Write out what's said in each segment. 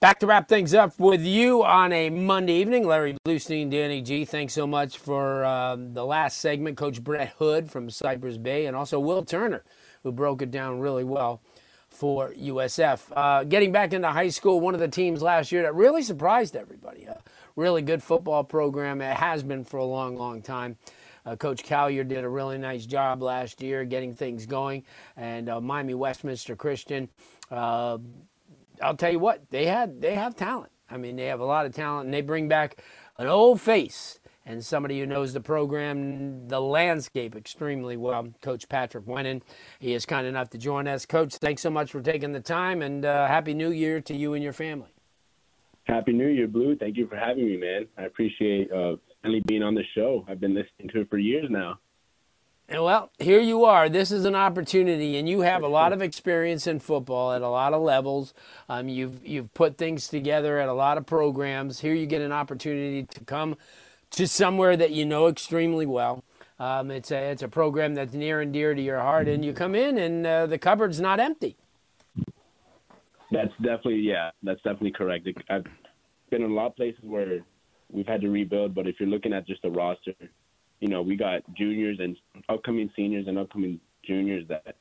Back to wrap things up with you on a Monday evening. Larry Blustein, Danny G, thanks so much for uh, the last segment. Coach Brett Hood from Cypress Bay, and also Will Turner, who broke it down really well for USF. Uh, getting back into high school, one of the teams last year that really surprised everybody. A really good football program. It has been for a long, long time. Uh, Coach Callier did a really nice job last year getting things going, and uh, Miami Westminster Christian. I'll tell you what, they had they have talent. I mean, they have a lot of talent, and they bring back an old face and somebody who knows the program, the landscape extremely well, Coach Patrick Wennon. He is kind enough to join us. Coach, thanks so much for taking the time, and uh, Happy New Year to you and your family. Happy New Year, Blue. Thank you for having me, man. I appreciate uh, finally being on the show. I've been listening to it for years now. Well, here you are. This is an opportunity, and you have a lot of experience in football at a lot of levels. Um, you've you've put things together at a lot of programs. Here you get an opportunity to come to somewhere that you know extremely well. Um, it's a it's a program that's near and dear to your heart, and you come in, and uh, the cupboard's not empty. That's definitely yeah. That's definitely correct. I've been in a lot of places where we've had to rebuild, but if you're looking at just the roster, you know, we got juniors and upcoming seniors and upcoming juniors that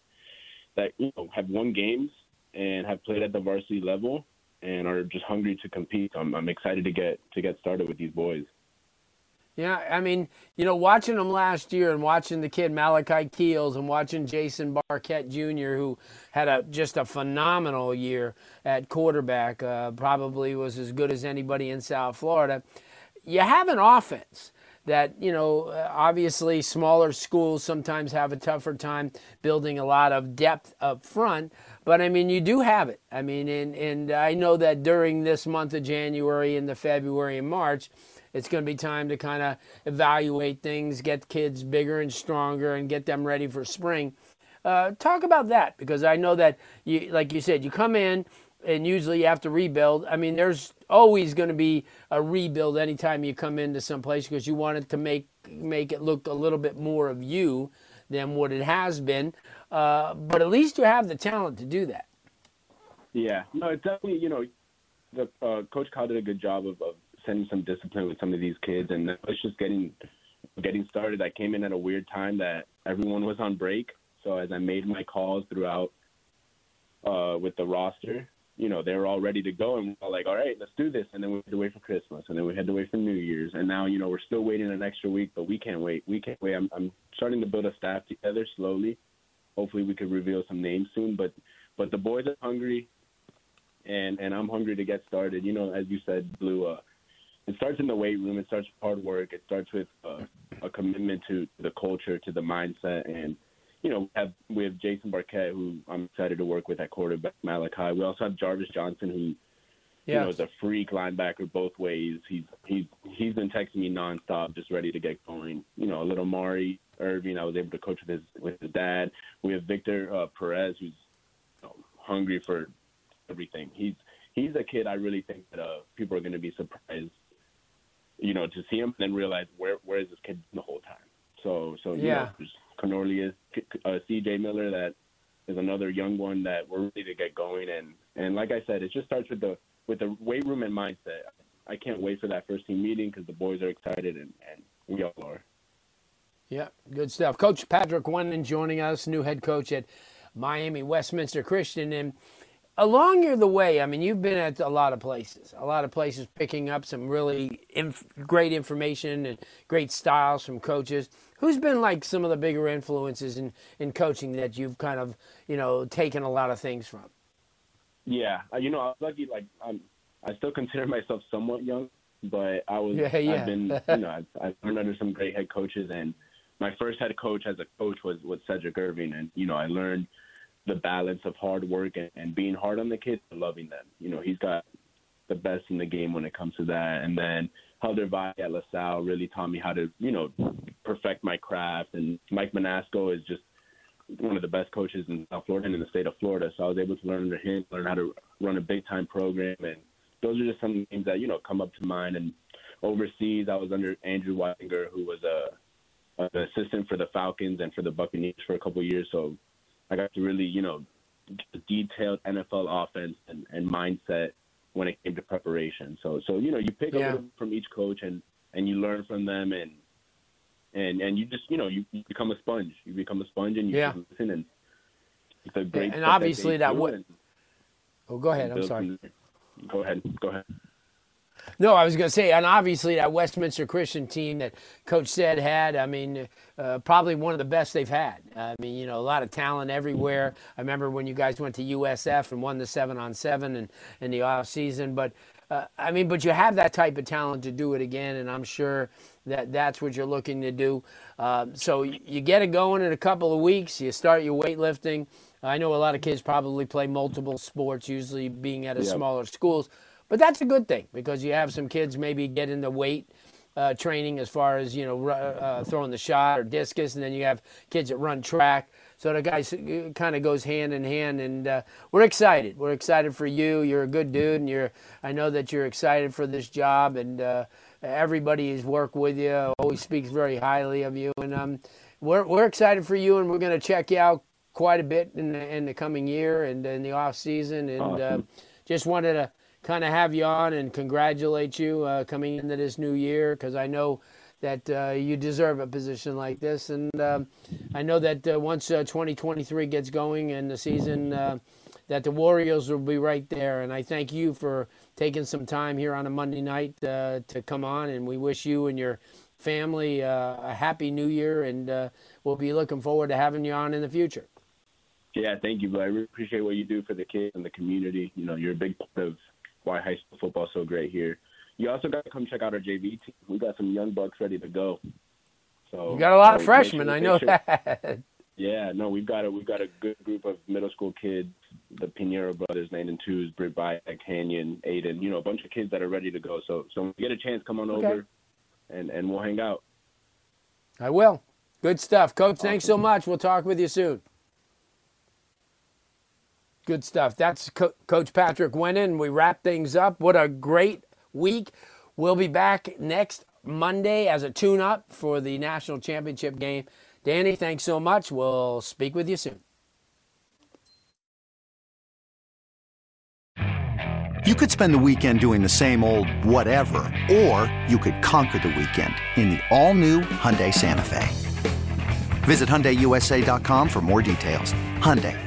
that you know have won games and have played at the varsity level and are just hungry to compete. I'm, I'm excited to get to get started with these boys. Yeah, I mean, you know, watching them last year and watching the kid Malachi Keels and watching Jason Barquette Jr., who had a just a phenomenal year at quarterback, uh, probably was as good as anybody in South Florida. You have an offense that you know obviously smaller schools sometimes have a tougher time building a lot of depth up front but i mean you do have it. I mean and, and i know that during this month of january and the february and march it's going to be time to kind of evaluate things get kids bigger and stronger and get them ready for spring. Uh, talk about that because i know that you like you said you come in and usually you have to rebuild i mean there's always going to be a rebuild anytime you come into some place because you want it to make make it look a little bit more of you than what it has been. Uh, but at least you have the talent to do that. Yeah, no, it's definitely you know, the uh, coach Kyle did a good job of, of sending some discipline with some of these kids, and it's just getting getting started. I came in at a weird time that everyone was on break, so as I made my calls throughout uh, with the roster, you know, they were all ready to go and we are like, all right, let's do this. And then we had to wait for Christmas and then we had to wait for New Year's. And now, you know, we're still waiting an extra week, but we can't wait. We can't wait. I'm, I'm starting to build a staff together slowly. Hopefully we could reveal some names soon, but, but the boys are hungry and, and I'm hungry to get started. You know, as you said, Blue, uh, it starts in the weight room. It starts with hard work. It starts with uh, a commitment to the culture, to the mindset, and you know, we have we have Jason Barquette, who I'm excited to work with at quarterback. Malachi. We also have Jarvis Johnson, who yes. you know is a freak linebacker both ways. He's he's he's been texting me nonstop, just ready to get going. You know, a little Mari Irving. I was able to coach with his with his dad. We have Victor uh, Perez, who's you know, hungry for everything. He's he's a kid I really think that uh, people are going to be surprised, you know, to see him and then realize where where is this kid the whole time. So so yeah. Know, Cornelius, uh, C.J. Miller, that is another young one that we're ready to get going. And and like I said, it just starts with the with the weight room and mindset. I can't wait for that first team meeting because the boys are excited and, and we all are. Yeah, good stuff. Coach Patrick Wennon joining us, new head coach at Miami Westminster Christian. And along your the way, I mean, you've been at a lot of places, a lot of places picking up some really inf- great information and great styles from coaches. Who's been like some of the bigger influences in, in coaching that you've kind of, you know, taken a lot of things from? Yeah, uh, you know, I was lucky. Like, I'm, I still consider myself somewhat young, but I was, yeah, yeah. I've been, you know, I've, I've learned under some great head coaches, and my first head coach as a coach was was Cedric Irving, and you know, I learned the balance of hard work and, and being hard on the kids and loving them. You know, he's got the best in the game when it comes to that. And then Helder Valle at LaSalle really taught me how to, you know, perfect my craft. And Mike Manasco is just one of the best coaches in South Florida and in the state of Florida. So I was able to learn under him, learn how to run a big time program. And those are just some things that, you know, come up to mind. And overseas, I was under Andrew Weidinger, who was a, an assistant for the Falcons and for the Buccaneers for a couple of years. So I got to really, you know, detailed NFL offense and, and mindset when it came to preparation. So so you know you pick yeah. up from each coach and and you learn from them and and and you just you know you, you become a sponge. You become a sponge and you yeah. listen and it's a great. And obviously that, that would. Oh, go ahead. I'm sorry. Go ahead. Go ahead. No, I was going to say, and obviously that Westminster Christian team that Coach said had, I mean, uh, probably one of the best they've had. I mean, you know, a lot of talent everywhere. I remember when you guys went to USF and won the seven on seven and in the off season. But uh, I mean, but you have that type of talent to do it again, and I'm sure that that's what you're looking to do. Uh, so you get it going in a couple of weeks. You start your weightlifting. I know a lot of kids probably play multiple sports, usually being at a yep. smaller schools. But that's a good thing because you have some kids maybe get into weight uh, training as far as you know uh, throwing the shot or discus, and then you have kids that run track. So the guys uh, kind of goes hand in hand, and uh, we're excited. We're excited for you. You're a good dude, and you're. I know that you're excited for this job, and uh, everybody who's worked with you always speaks very highly of you, and um, we're we're excited for you, and we're going to check you out quite a bit in the, in the coming year and in the off season, and uh, just wanted to kind of have you on and congratulate you uh, coming into this new year because I know that uh, you deserve a position like this. And um, I know that uh, once uh, 2023 gets going and the season, uh, that the Warriors will be right there. And I thank you for taking some time here on a Monday night uh, to come on. And we wish you and your family a happy new year. And we'll be looking forward to having you on in the future. Yeah, thank you, but I really appreciate what you do for the kids and the community. You know, you're a big part of why high school football is so great here. You also got to come check out our JV team. We got some young bucks ready to go. So you got a lot of uh, freshmen. Sure, I know sure. that. Yeah, no, we've got a we've got a good group of middle school kids. The Pinheiro brothers, nine and twos, Britt Bayek, Canyon, Aiden. You know, a bunch of kids that are ready to go. So, so when you get a chance, come on okay. over, and and we'll hang out. I will. Good stuff, Coach. Awesome. Thanks so much. We'll talk with you soon. Good stuff. That's Co- Coach Patrick Wennon. We wrap things up. What a great week. We'll be back next Monday as a tune up for the national championship game. Danny, thanks so much. We'll speak with you soon. You could spend the weekend doing the same old whatever, or you could conquer the weekend in the all new Hyundai Santa Fe. Visit HyundaiUSA.com for more details. Hyundai.